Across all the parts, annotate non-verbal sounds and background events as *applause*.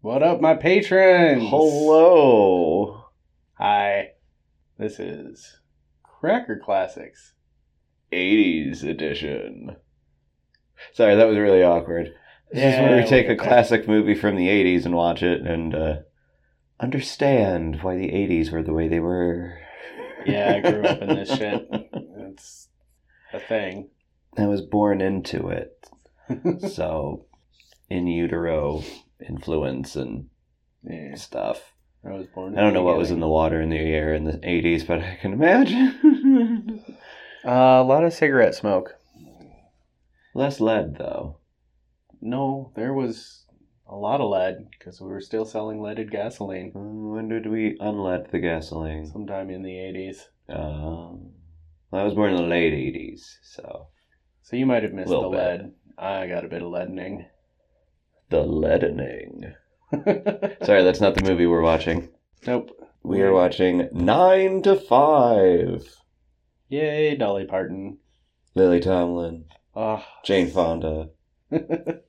What up, my patrons? Hello. Hi. This is Cracker Classics. 80s edition. Sorry, that was really awkward. This is where we take a get that. classic movie from the 80s and watch it and uh, understand why the 80s were the way they were. Yeah, I grew up in this shit. *laughs* It's a thing. I was born into it. *laughs* So, in utero influence and yeah, stuff. I was born. I don't know what was in the water in the air in the 80s, but I can imagine. *laughs* Uh, a lot of cigarette smoke. Less lead, though. No, there was a lot of lead because we were still selling leaded gasoline Uh, When did we unlead the gasoline? sometime in the 80s. Um, I was born in the late 80s, so. So you might have missed the bit. lead. I got a bit of leadening. The leadening. *laughs* Sorry, that's not the movie we're watching. nope. We are watching 9 to 5. Yay, Dolly Parton. Lily Tomlin, Oh, Jane Fonda, a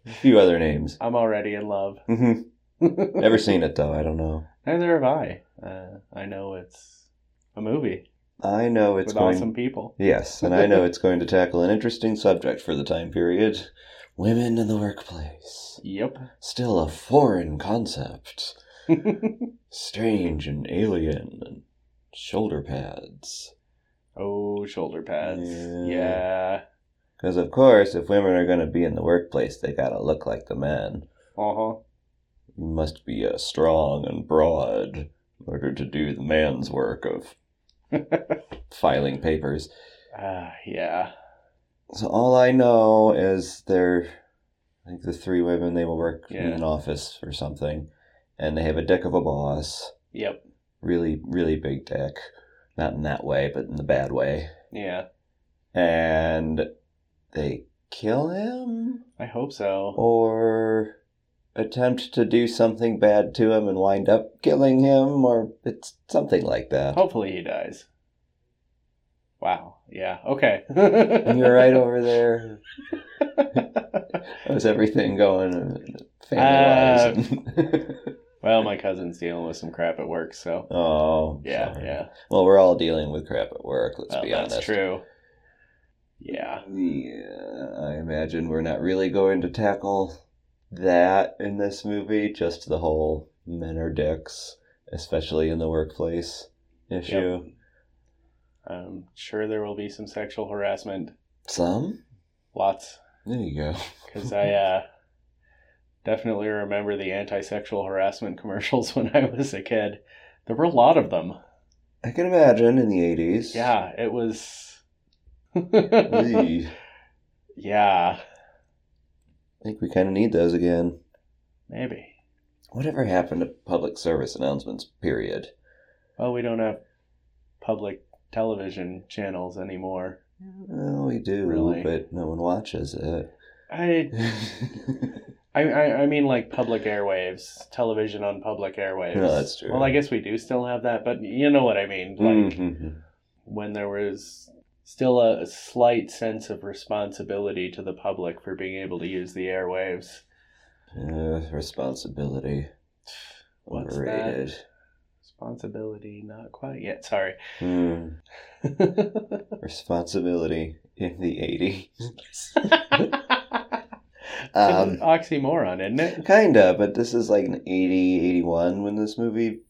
*laughs* few other names. I'm already in love. hmm *laughs* Never seen it, though. I don't know. Neither have I. Uh, I know it's a movie I know it's with going. awesome people. Yes, and I know it's going to tackle an interesting subject for the time period women in the workplace. Yep. Still a foreign concept. *laughs* Strange and alien and shoulder pads. oh, shoulder pads. Yeah. Yeah. Because, of course, if women are going to be in the workplace, they gotta look like the men. Uh huh. You must be uh, strong and broad in order to do the man's work of *laughs* filing papers. Ah, yeah. So all I know is they're, I think the three women they will work in an office or something, and they have a dick of a boss, Yep. really really big dick, not in that way, but in the bad way, Yeah. and they kill him I hope so. or attempt to do something bad to him and wind up killing him, or it's something like that. Hopefully he dies. Wow. Yeah. Okay. And you're right over there. *laughs* How's everything going, uh, family wise? Uh, well, my cousin's dealing with some crap at work, so oh, yeah, sorry. yeah. Well, we're all dealing with crap at work. Let's Well, be honest. that's true. Yeah. Yeah, I imagine we're not really going to tackle that in this movie. Just the whole men are dicks, especially in the workplace issue. I'm sure there will be some sexual harassment. Some. Lots. There you go. *laughs* Because I uh, definitely remember the anti sexual harassment commercials *laughs* when I was a kid. There were a lot of them. I can imagine in the eighties. Yeah, it was. *laughs* Yeah. I think we kind of need those again. maybe. Whatever happened to public service announcements? Period. Well, we don't have public television channels anymore. Well, we do, Really? but no one watches it. I, *laughs* I, I I mean, like public airwaves, television on public airwaves. No, that's true. Well, I guess we do still have that, but you know what I mean. Like Mhm. when there was still a slight sense of responsibility to the public for being able to use the airwaves. Uh, responsibility. What's Overrated. Responsibility, not quite yet. Sorry. Hmm. *laughs* Responsibility in the 80s. *laughs* um, oxymoron, isn't it? kinda, but this is like an 80, 81 when this movie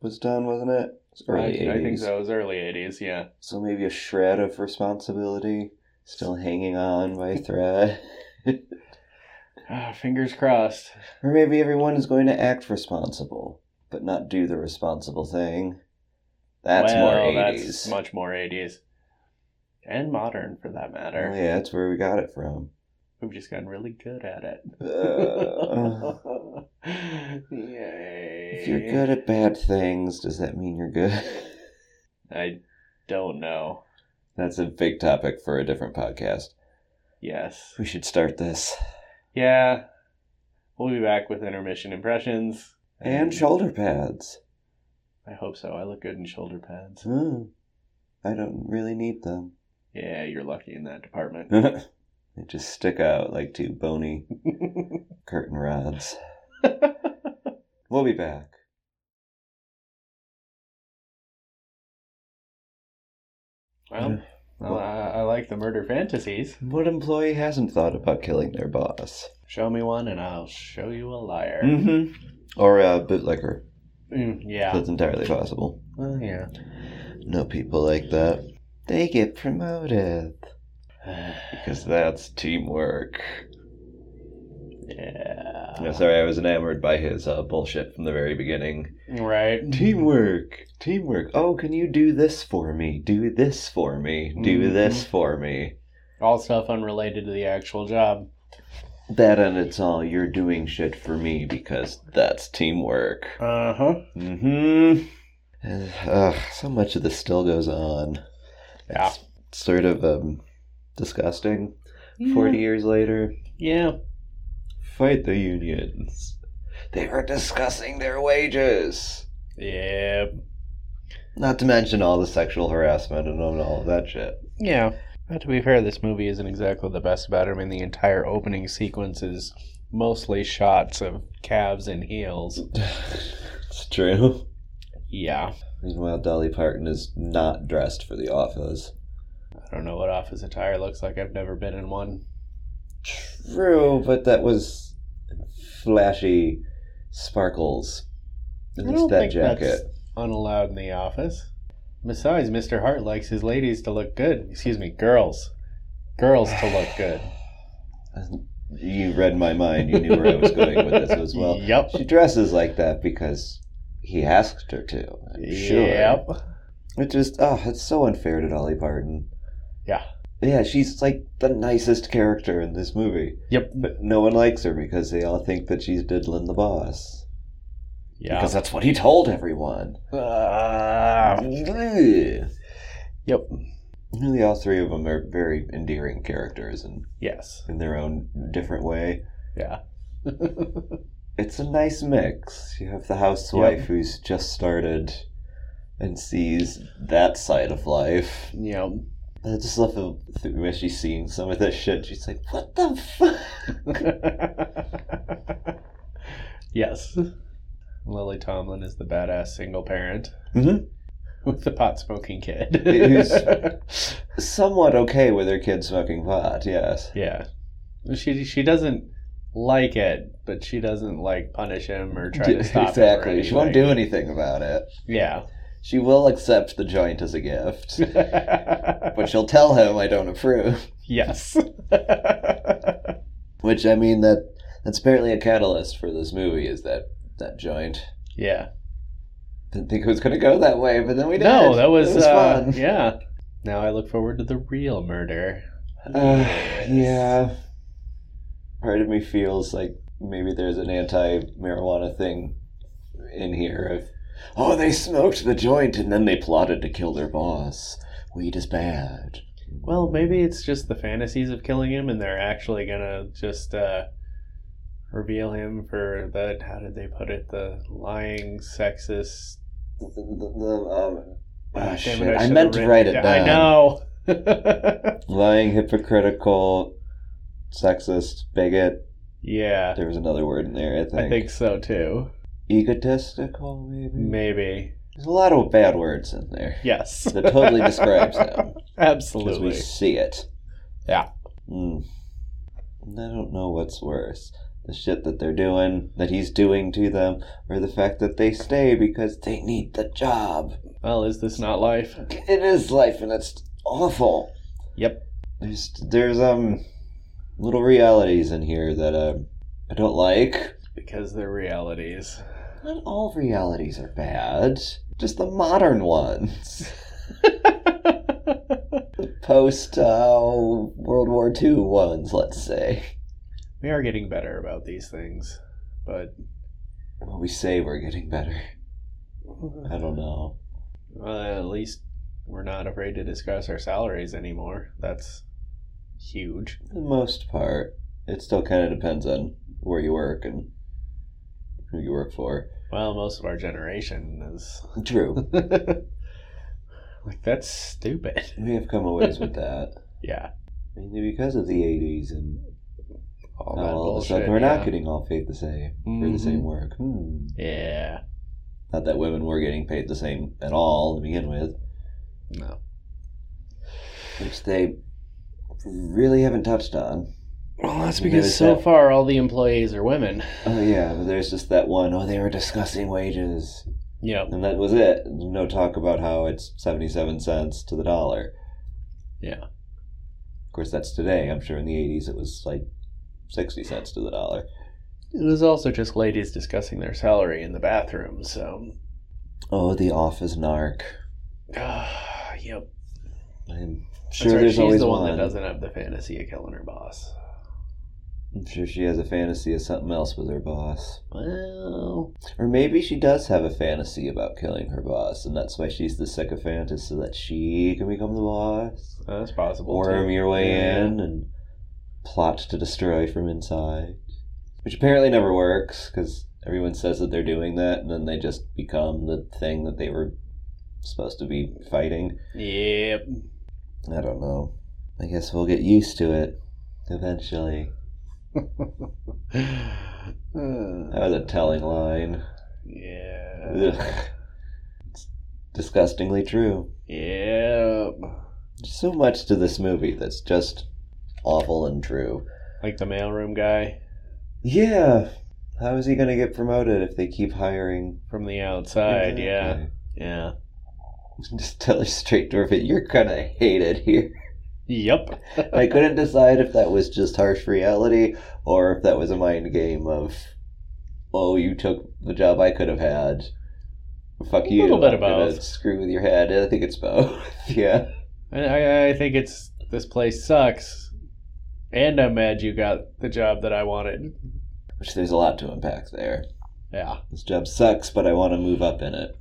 was done, wasn't it? Early I, 80s. I think so. It was early '80s. Yeah. So maybe a shred of responsibility still hanging on by a thread. *laughs* Ah, fingers crossed. or maybe everyone is going to act responsible, but not do the responsible thing. That's well, more 80s. That's much more '80s, and modern for that Oh, matter. yeah, that's where we got it from. We've just gotten really good at it. Uh, *laughs* Yay! if you're good at bad things, does that mean you're good? I don't know. That's a big topic for a different podcast. Yes. We should start this. Yeah. We'll be back with intermission impressions. And shoulder pads. I hope so. I look good in shoulder pads. Hmm. I don't really need them. Yeah, you're lucky in that department. *laughs* they just stick out like two bony *laughs* curtain rods. *laughs* We'll be back. Well, *sighs* well I, I like the murder fantasies. What employee hasn't thought about killing their boss? Show me one, and I'll show you a liar. Mm-hmm. Or a bootlegger. Mm, yeah. That's entirely possible. Well, yeah. No people like that. They get promoted. Because that's teamwork. yeah. No, sorry, I was enamored by his uh, bullshit from the very beginning. Right. Teamwork, teamwork. Oh, can you do this for me? Do this for me. Do Mhm. this for me. All stuff unrelated to the actual job. That and it's all you're doing shit for me because that's teamwork. Uh huh. Mm-hmm. Uh, so much of this still goes on. Yeah. It's sort of um, disgusting. Forty years later, Yeah. fight the unions. They were discussing their wages. Yeah. Not to mention all the sexual harassment and all of that shit. Yeah. But to be fair, this movie isn't exactly the best about it. I mean, the entire opening sequence is mostly shots of calves and heels. *laughs* it's true. Yeah. Meanwhile, Dolly Parton is not dressed for the office. I don't know what office attire looks like. I've never been in one. True, but that was flashy sparkles. At I least don't that think jacket. that's unallowed in the office. Besides, Mr. Hart likes his ladies to look good. Excuse me, girls. Girls to look good. You read my mind. You knew where I was going with this as well. Yep. She dresses like that because he asked her to. I'm Sure. Yep. It just, oh, it's so unfair to Dolly Parton. Yeah. Yeah, she's like the nicest character in this movie. Yep. But no one likes her because they all think that she's diddling the boss. Yeah. Because that's what he told everyone. Ugh. yep. Really, all three of them are very endearing characters and Yes. in their own different way. Yeah. *laughs* It's a nice mix. You have the housewife Yep. who's just started and sees that side of life. yep. I just love the, the when she's seeing some of this shit. She's like, "What the fuck?" *laughs* yes. Lily Tomlin is the badass single parent Mhm. *laughs* with the pot smoking kid. Who's- *laughs* Somewhat okay with her kid smoking pot. Yes. yeah. She she doesn't like it, but she doesn't like punish him or try to stop him. exactly. She won't do anything. anything about it. Yeah. She will accept the joint as a gift, *laughs* but she'll tell him I don't approve. yes. Which I mean that that's apparently a catalyst for this movie is that that joint. yeah. Didn't think it was going to go that way, but then we did. No, that was, was uh, fun. Yeah. Now I look forward to the real murder. Uh, yeah. Part of me feels like maybe there's an anti-marijuana thing in here of, oh, they smoked the joint and then they plotted to kill their boss. Weed is bad. Well, maybe it's just the fantasies of killing him, and they're actually gonna just uh, reveal him for the how did they put it? The lying, sexist. The, the, the, um, Damn shit. it, I, should've meant to write it down. down. I know. *laughs* Lying, hypocritical, sexist, bigot. yeah, There was another word in there, I think. I think so too. Egotistical, maybe? Maybe. There's a lot of bad words in there. Yes. *laughs* That totally describes *laughs* him. Because Absolutely. we see it. Yeah. Mm. I don't know what's worse. The shit that they're doing, that he's doing to them, or the fact that they stay because they need the job. Well, is this not life? It is life and it's awful. Yep. There's there's um little realities in here that um I don't like. Because they're realities. Not all realities are bad. Just the modern ones. *laughs* Post uh, World War II ones, let's say. We are getting better about these things, but Well, we say we're getting better. I don't know. Well, at least we're not afraid to discuss our salaries anymore. That's huge. For the most part, it still kind of depends on where you work and who you work for. Well, most of our generation is *laughs* True. *laughs* like that's stupid. We have come a ways with *laughs* that. Yeah. Mainly because of the 80s and all that all of a sudden we're yeah. not getting all paid the same for the same Mhm. work. Hmm. Yeah. Not that women were getting paid the same at all to begin with, No. which they really haven't touched on. Well, that's because so that- far all the employees are women. Oh yeah, but there's just that one. Oh, they were discussing wages, Yeah. and that was it. No talk about how it's seventy-seven cents to the dollar. Yeah. Of course, that's today. I'm sure in the '80s it was like sixty cents to the dollar. It was also just ladies discussing their salary in the bathroom, so. Oh, the office narc. *sighs* Yep. I'm sure right, there's She's always the one, one. that doesn't have the fantasy of killing her boss. I'm sure she has a fantasy of something else with her boss. Well, Or maybe she does have a fantasy about killing her boss, and that's why she's the sycophant, is so that she can become the boss. that's possible. Worm too. your way Yeah. in and plot to destroy from inside. Which apparently never works, because everyone says that they're doing that, and then they just become the thing that they were supposed to be fighting. Yep. I don't know. I guess we'll get used to it eventually. *laughs* That was a telling line. yeah. Ugh. It's disgustingly true. Yep. There's so much to this movie that's just awful and true. Like the mailroom guy Yeah. How is he going to get promoted if they keep hiring? from the outside. Yeah. Exactly. Yeah. *laughs* Just tell her straight to her face, you're kind of hated here. Yep. *laughs* I couldn't decide if that was just harsh reality or if that was a mind game of, oh, you took the job I could have had. Fuck A you. little bit of I'm both. Screw with your head. I think it's both. *laughs* yeah. I, I think it's this place sucks, and I'm mad you got the job that I wanted. Which there's a lot to unpack there. Yeah. This job sucks, but I want to move up in it.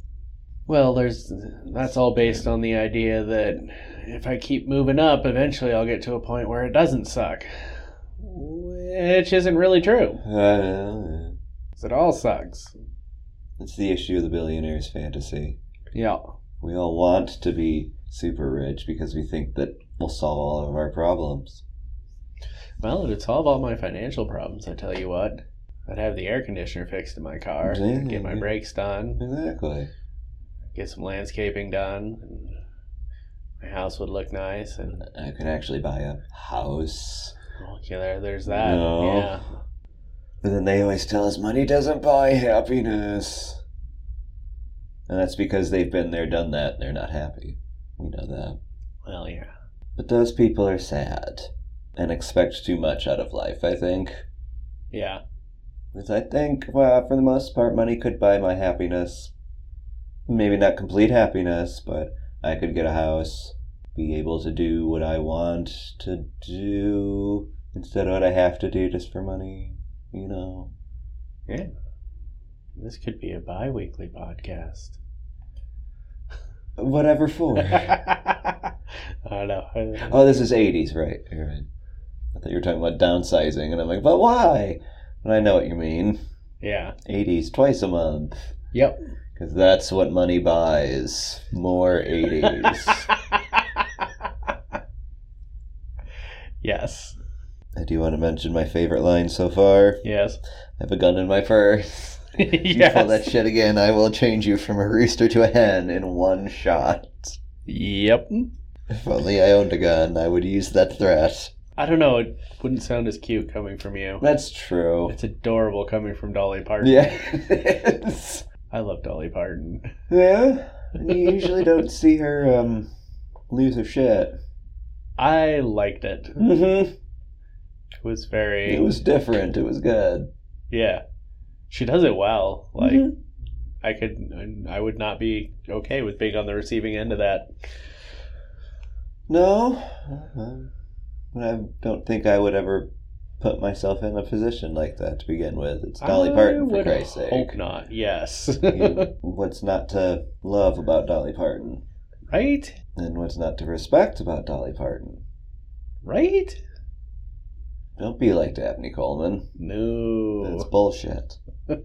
Well, there's that's all based on the idea that if I keep moving up, eventually I'll get to a point where it doesn't suck, which isn't really true. Uh, It all sucks. it's the issue of the billionaire's fantasy. Yeah. We all want to be super rich because we think that we'll solve all of our problems. Well, it'd solve all my financial problems. I tell you what. I'd have the air conditioner fixed in my car, Yeah, get my brakes done, Exactly. get some landscaping done, and my house would look nice. And I could actually buy a house. Oh, okay, there, there's that. No. Yeah. But then they always tell us money doesn't buy happiness. And that's because they've been there, done that, and they're not happy. We know that. Well, yeah. But those people are sad and expect too much out of life, I think. Yeah. Because I think, well, for the most part, money could buy my happiness. Maybe not complete happiness, but I could get a house, be able to do what I want to do instead of what I have to do just for money, you know. Yeah. This could be a bi weekly podcast. Whatever for. *laughs* I don't know. oh, this is 80s, right? You're right. I thought you were talking about downsizing, and I'm like, but why? And I know what you mean. Yeah. 80s, twice a month. Yep. Because that's what money buys. More 80s. *laughs* yes. I do want to mention my favorite line so far. Yes. I have a gun in my purse. *laughs* If you pull that shit again, I will change you from a rooster to a hen in one shot. Yep. If only I owned a gun, I would use that threat. I don't know. It wouldn't sound as cute coming from you. That's true. It's adorable coming from Dolly Parton. Yeah, *laughs* it is. I love Dolly Parton. Yeah, you usually don't see her um, lose her shit. I liked it. Mm-hmm. It was very. It was different. It was good. Yeah. She does it well. Like, Mhm. I could. I would not be okay with being on the receiving end of that. No, uh, but I don't think I would ever put myself in a position like that to begin with. It's Dolly I Parton, for Christ's sake. Hope not. Yes. You- *laughs* what's not to love about Dolly Parton? right. And what's not to respect about Dolly Parton? Right. Don't be like Dabney Coleman. No. That's bullshit. So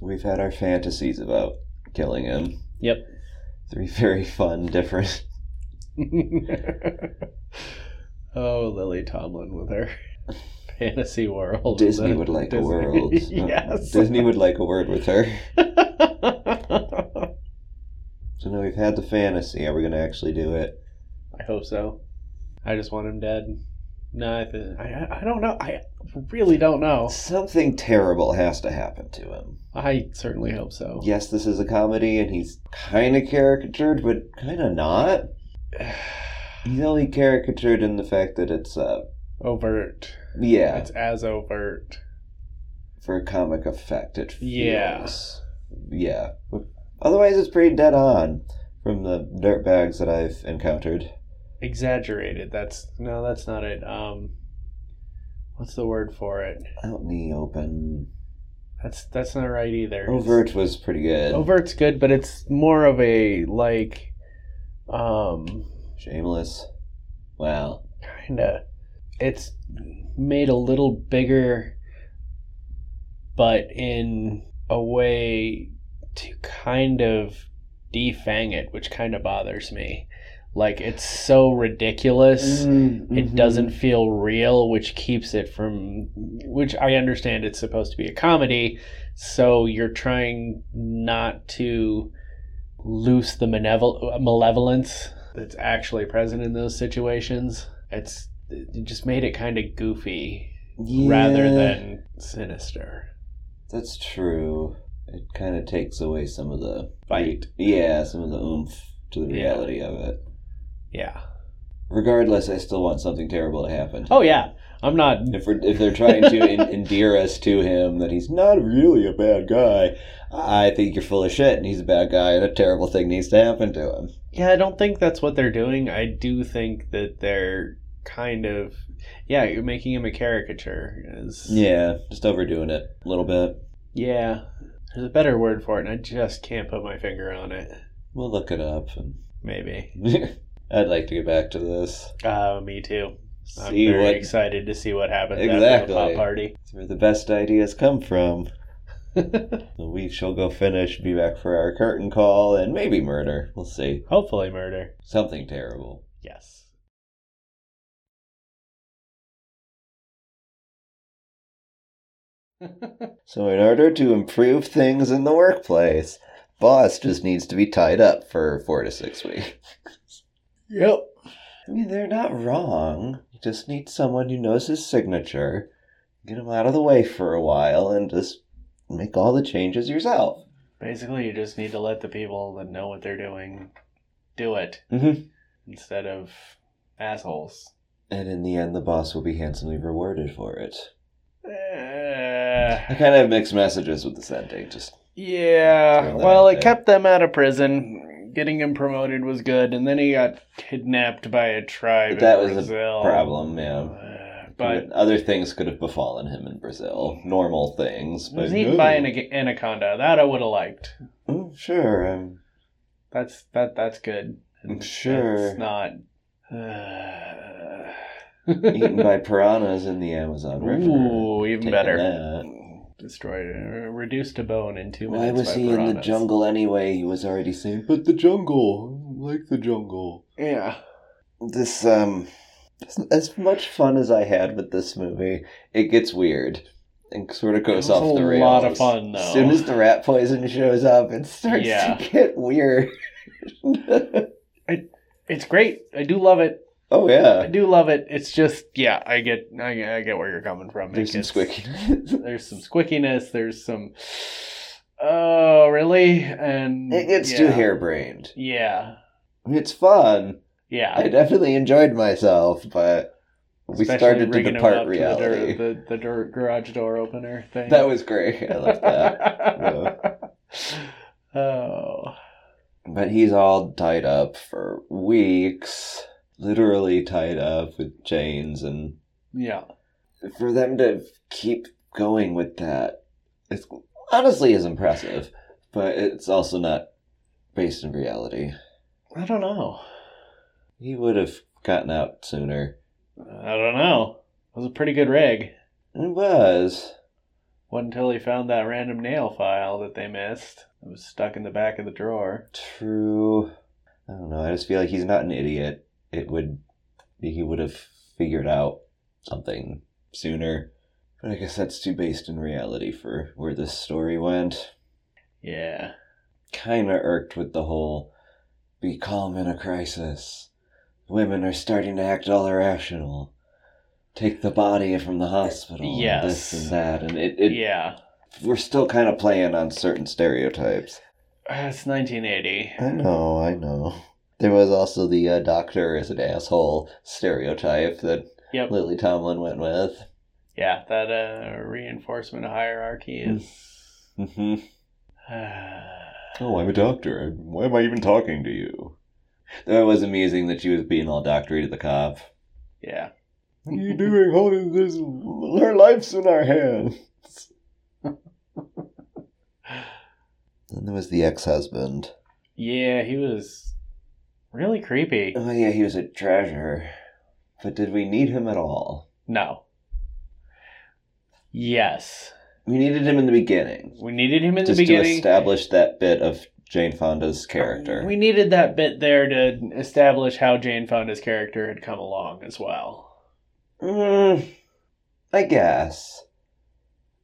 *laughs* we've had our fantasies about killing him. Yep. Three very fun, different. *laughs* *laughs* oh, Lily Tomlin with her *laughs* fantasy world. Disney would like Disney- a world. *laughs* yes. Disney would like a word with her. So now we've had the fantasy. Are we going to actually do it? I hope so. I just want him dead. No, I, th- I, I don't know. I really don't know. Something terrible has to happen to him. I certainly hope so. Yes, this is a comedy, and he's kind of caricatured, but kind of not. *sighs* *sighs* *sighs* He's only caricatured in the fact that it's, uh, Overt. yeah, It's as overt. for a comic effect. It Yeah. feels. Yeah. Otherwise, it's pretty dead on from the dirtbags that I've encountered. Exaggerated. That's no, that's not it. Um, what's the word for it? Out in the open. That's that's not right either. Overt was pretty good. Overt's good, but it's more of a like, um, Shameless. Wow. kind of. It's made a little bigger, but in a way to kind of defang it, which kind of bothers me. Like it's so ridiculous. Mm-hmm. It doesn't feel real, which keeps it from. Which I understand it's supposed to be a comedy, so you're trying not to loose the malevolence that's actually present in those situations. It's it just made it kind of goofy rather than sinister. That's true. It kind of takes away some of the Fight. Yeah, some of the oomph to the Yeah. reality of it. Yeah. Regardless, I still want something terrible to happen. Oh yeah. I'm not. If we're, if they're trying to en- *laughs* endear us to him that he's not really a bad guy, I think you're full of shit and he's a bad guy and a terrible thing needs to happen to him. Yeah, I don't think that's what they're doing. I do think that they're kind of. Yeah, you're making him a caricature. Is, Yeah, just overdoing it a little bit. Yeah. There's a better word for it, and I just can't put my finger on it. We'll look it up. And Maybe. *laughs* I'd like to get back to this. Uh, me too. I'm See very what excited to see what happens after Exactly. the pop party. where the best ideas come from. *laughs* We shall go finish, be back for our curtain call, and maybe murder. We'll see. Hopefully, murder. Something terrible. Yes. *laughs* So, in order to improve things in the workplace, boss just needs to be tied up for four to six weeks. yep. I mean, they're not wrong. Just need someone who knows his signature, get him out of the way for a while, and just make all the changes yourself. Basically, you just need to let the people that know what they're doing do it Mm-hmm. instead of assholes. And in the end, the boss will be handsomely rewarded for it. Uh, I kind of have mixed messages with this ending. Just yeah. Well, it there. kept them out of prison. Getting him promoted was good, and then he got kidnapped by a tribe That was a problem, yeah. Uh, but other things could have befallen him in Brazil, normal things. he was But eaten by an anaconda. That I would have liked. Sure, um, That's that. That's good. I'm sure. It's not. Uh, eaten by piranhas in the Amazon *laughs* River. Ooh, even Taking better. that. Destroyed, uh, reduced to bone in two Why minutes. was by he in the jungle anyway? He was already saying, "But the jungle, I like the jungle." Yeah. This um, as- much fun as I had with this movie, it gets weird and sort of goes off the rails. A lot of fun, though. As soon as the rat poison shows up, it starts Yeah. to get weird. *laughs* It's great. I do love it. Oh yeah, I do love it. It's just, yeah, I get, I, I get where you're coming from. It there's some gets- squickiness. *laughs* There's some squickiness. There's some. Oh, really? And it gets yeah. too harebrained. Yeah, It's fun. yeah. I definitely enjoyed myself, but we Especially started to depart up to reality. The, the, the door, garage door opener thing. That was great. I love that. *laughs* oh, But he's all tied up for weeks, literally tied up with chains, and yeah. for them to keep going with that, it's honestly is impressive, but it's also not based in reality. I don't know. He would have gotten out sooner. I don't know. It was a pretty good rig. It was. Wasn't until he found that random nail file that they missed. It was stuck in the back of the drawer. True. I don't know. I just feel like he's not an idiot. It would he would have figured out something sooner. But I guess that's too based in reality for where this story went. Yeah. Kinda irked with the whole be calm in a crisis. Women are starting to act all irrational. Take the body from the hospital. and Yes. this and that. And it, it yeah. we're still kind of playing on certain stereotypes. Uh, It's 1980. I know, I know. There was also the uh, doctor is an asshole stereotype that Yep. Lily Tomlin went with. Yeah, that uh, reinforcement hierarchy is. Mm-hmm. *sighs* Oh, I'm a doctor. Why am I even talking to you? That was amusing that she was being all doctory to the cop. yeah. What are you doing holding this? Our life's in our hands. *laughs* Then there was the ex husband. Yeah, he was really creepy. Oh, yeah, he was a treasure. But did we need him at all? No. Yes. We needed him in the beginning. We needed him in just the to establish that bit of Jane Fonda's character. We needed that bit there to establish how Jane Fonda's character had come along as well. Mm, I guess.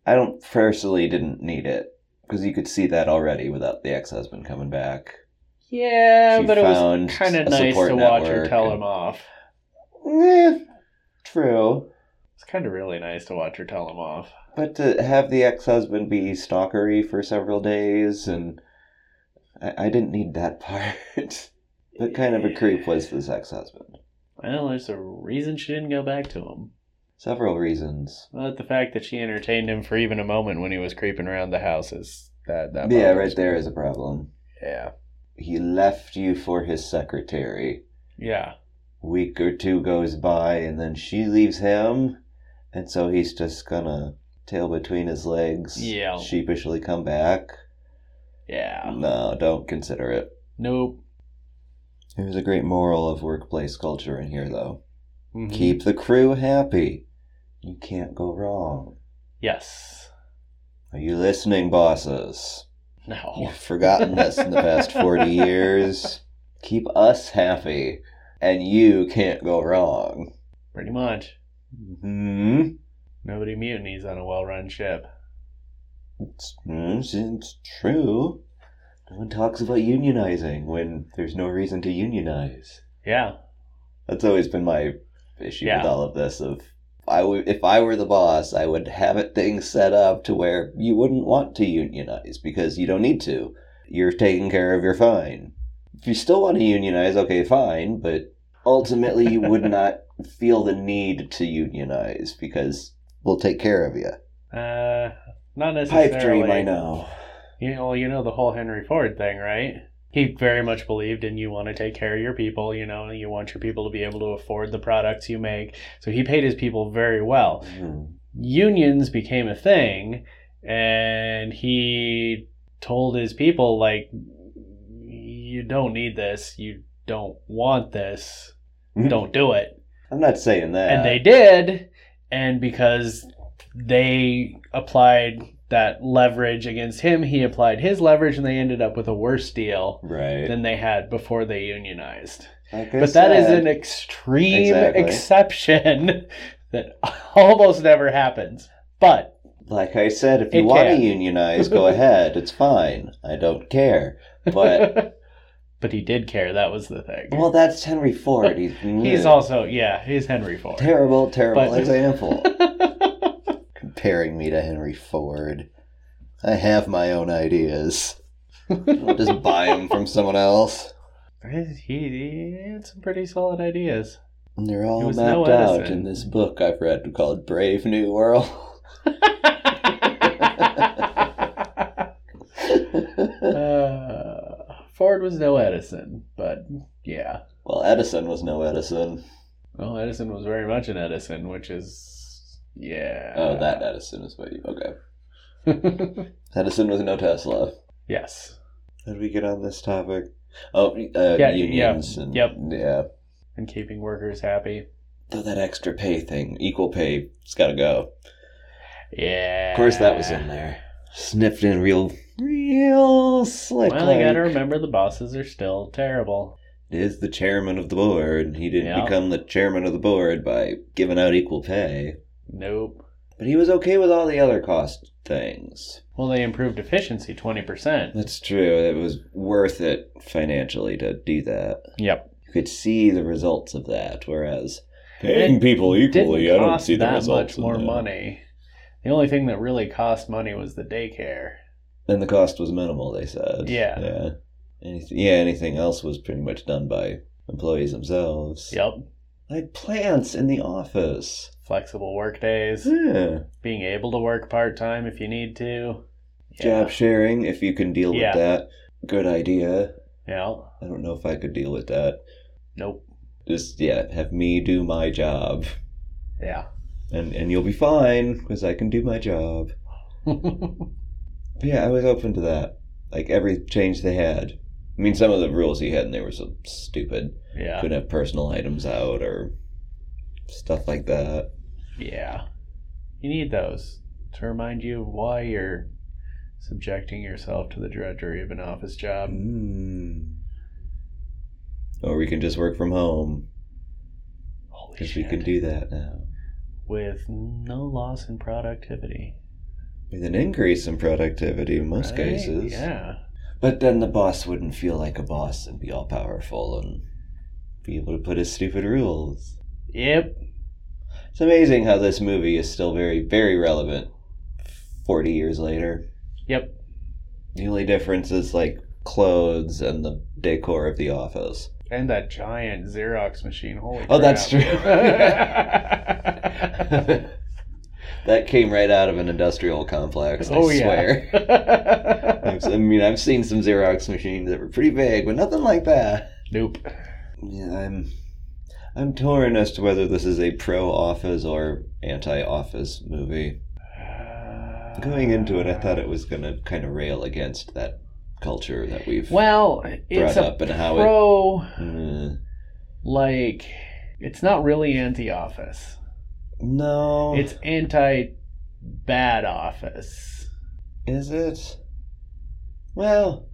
I don't personally didn't need it because you could see that already without the ex-husband coming back. Yeah, She but it was kind of nice to watch her tell and- him off. Eh, true. It's kind of really nice to watch her tell him off. But to have the ex-husband be stalkery for several days, and I, I didn't need that *laughs* part. but kind of a creep was this ex-husband. Well, there's a reason she didn't go back to him. Several reasons. Not the fact that she entertained him for even a moment when he was creeping around the house is that that. yeah, right there is a problem. Yeah, He left you for his secretary. yeah, week or two goes by and then she leaves him and so he's just gonna tail between his legs Yeah. sheepishly come back yeah. no don't consider it Nope. there's a great moral of workplace culture in here though Mhm. keep the crew happy you can't go wrong Yes. are you listening bosses No. you've forgotten this in the past 40 *laughs* years keep us happy and you can't go wrong Pretty much. hmm Nobody mutinies on a well-run ship. It's, it's, it's true. No one talks about unionizing when there's no reason to unionize. Yeah. That's always been my issue Yeah. with all of this. Of I would, if I were the boss, I would have it things set up to where you wouldn't want to unionize because you don't need to. You're taken care of. You're fine. If you still want to unionize, okay, fine. But ultimately, you would *laughs* not feel the need to unionize because we'll take care of you. Uh, not necessarily. Pipe dream, I know. You know, well, you know the whole Henry Ford thing, right? He very much believed in you want to take care of your people. You know, and you want your people to be able to afford the products you make. So he paid his people very well. Hmm. Unions became a thing, and he told his people like, "You don't need this. You don't want this. Don't do it." I'm not saying that. and they did and because they applied that leverage against him he applied his leverage and they ended up with a worse deal right. than they had before they unionized Like but that is said, an extreme Exactly. exception *laughs* that almost never happens but like I said, if you want to unionize, go *laughs* ahead. It's fine. I don't care. But *laughs* but he did care that was the thing well, that's Henry Ford. He's he's mm. also yeah he's henry ford terrible, terrible But- example. Comparing me to Henry Ford. I have my own ideas. I'll *laughs* just buy them from someone else. he, he had some pretty solid ideas And they're He all mapped no out in this book I've read called Brave New World. *laughs* uh, Ford was no Edison, but yeah. well, Edison was no Edison. Well, Edison was very much an Edison, which is yeah. Oh, that Edison is what you. Okay. *laughs* Edison was no Tesla. yes. How did we get on this topic? Oh, uh, Yeah, unions. yeah, and, yep. Yeah. And keeping workers happy. Though that extra pay thing, equal pay, it's got to go. Yeah. Of course, that was in there. Sniffed in real, real slick. Well, you gotta remember the bosses are still terrible. Is the chairman of the board. He didn't Yeah. become the chairman of the board by giving out equal pay. Nope. But he was okay with all the other cost things. Well, they improved efficiency 20%. That's true. It was worth it financially to do that. Yep. You could see the results of that, whereas paying people equally, I don't see the that results. much more that. money. The only thing that really cost money was the daycare. And the cost was minimal, they said. Yeah. Yeah. Anything, yeah, anything else was pretty much done by employees themselves. Yep. Like plants in the office. Flexible work days. Yeah. Being able to work part time if you need to. Yeah. Job sharing, if you can deal Yeah. with that. Good idea. Yeah. I don't know if I could deal with that. Nope. Just, yeah, have me do my job. Yeah. And, and you'll be fine, because I can do my job. *laughs* Yeah, I was open to that. Like every change they had. I mean, some of the rules he had in there were so stupid. yeah. Couldn't have personal items out or stuff like that. Yeah. You need those to remind you of why you're subjecting yourself to the drudgery of an office job. Mm. Or we can just work from home Holy because we can do that now. With no loss in productivity. With an increase in productivity in most Right? cases. Yeah. But then the boss wouldn't feel like a boss and be all powerful and be able to put his stupid rules. Yep. It's amazing how this movie is still very, very relevant 40 years later. Yep. The only difference is like clothes and the decor of the office. And that giant Xerox machine. Holy Oh, that's crap. *laughs* *laughs* *laughs* that came right out of an industrial complex, I oh, swear. yeah. *laughs* I've- mean, I've seen some Xerox machines that were pretty big, but nothing like that. nope. Yeah, I'm I'm torn as to whether this is a pro office or anti office movie. Going into it, I thought it was going to kind of rail against that culture that we've Well, it's brought a up and how pro, it. Mm, like, it's not really anti office. No, It's anti bad office. is it? Well,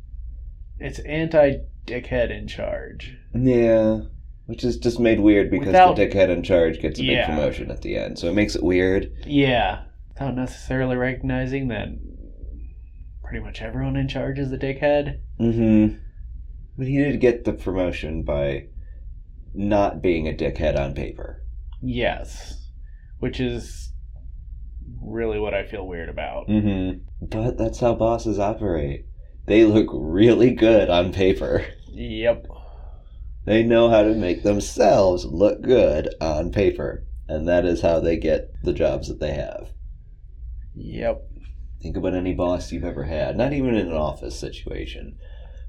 It's anti dickhead in charge. yeah, which is just made weird because Without- the dickhead in charge gets a big promotion at the end, so it makes it weird. Yeah. Without necessarily recognizing that pretty much everyone in charge is a dickhead. Mm-hmm. But he did get the promotion by not being a dickhead on paper. Yes. Which is really what I feel weird about. Mm-hmm. But that's how bosses operate. They look really good on paper. Yep. They know how to make themselves look good on paper. And that is how they get the jobs that they have. Yep. Think about any boss you've ever had, not even in an office situation.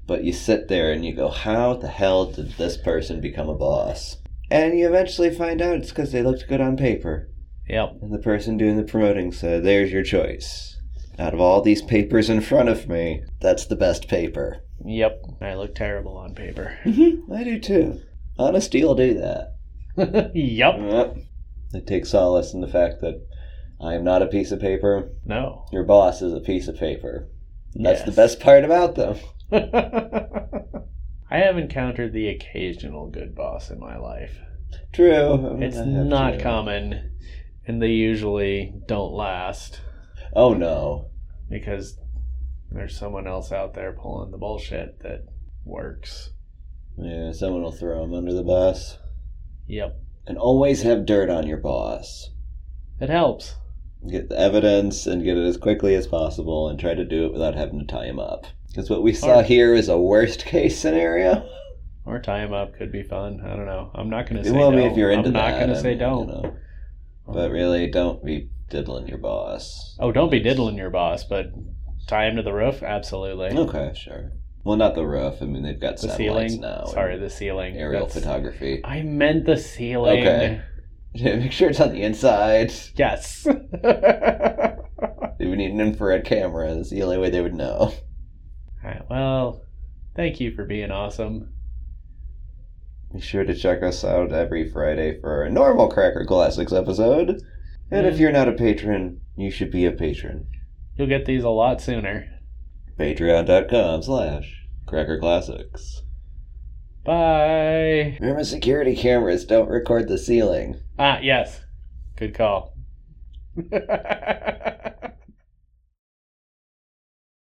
But you sit there and you go, how the hell did this person become a boss? And you eventually find out it's because they looked good on paper. Yep. And the person doing the promoting said, There's your choice. Out of all these papers in front of me, that's the best paper. Yep. I look terrible on paper. Mm-hmm. I do too. Honesty will do that. *laughs* yep. Yep. I take solace in the fact that I am not a piece of paper. No. Your boss is a piece of paper. That's the best part about them. *laughs* I have encountered the occasional good boss in my life. True. I mean, It's not common, and they usually don't last Oh no. because there's someone else out there pulling the bullshit that works. Yeah, someone will throw them under the bus. Yep. And always have dirt on your boss. It helps. get the evidence and get it as quickly as possible and try to do it without having to tie him up. Because what we saw Or- here is a worst case scenario. Or tie him up could be fun. I don't know. I'm not going to say will don't. be if you're into that, I'm not going to say don't. You know. But really, don't be diddling your boss. Oh, don't be diddling your boss, but tie him to the roof? Absolutely. Okay, sure. Well, not the roof. I mean, they've got The satellites ceiling? now. Sorry, the ceiling. aerial That's- photography. I meant the ceiling. Okay. *laughs* Make sure it's on the inside. Yes. They would need an infrared camera. That's the only way they would know. Alright, well, thank you for being awesome. Be sure to check us out every Friday for a normal Cracker Classics episode. And if Mm. you're not a patron, you should be a patron. You'll get these a lot sooner. Patreon.com slash Cracker Classics. Bye. Remember, security cameras don't record the ceiling. Ah, yes. Good call. *laughs*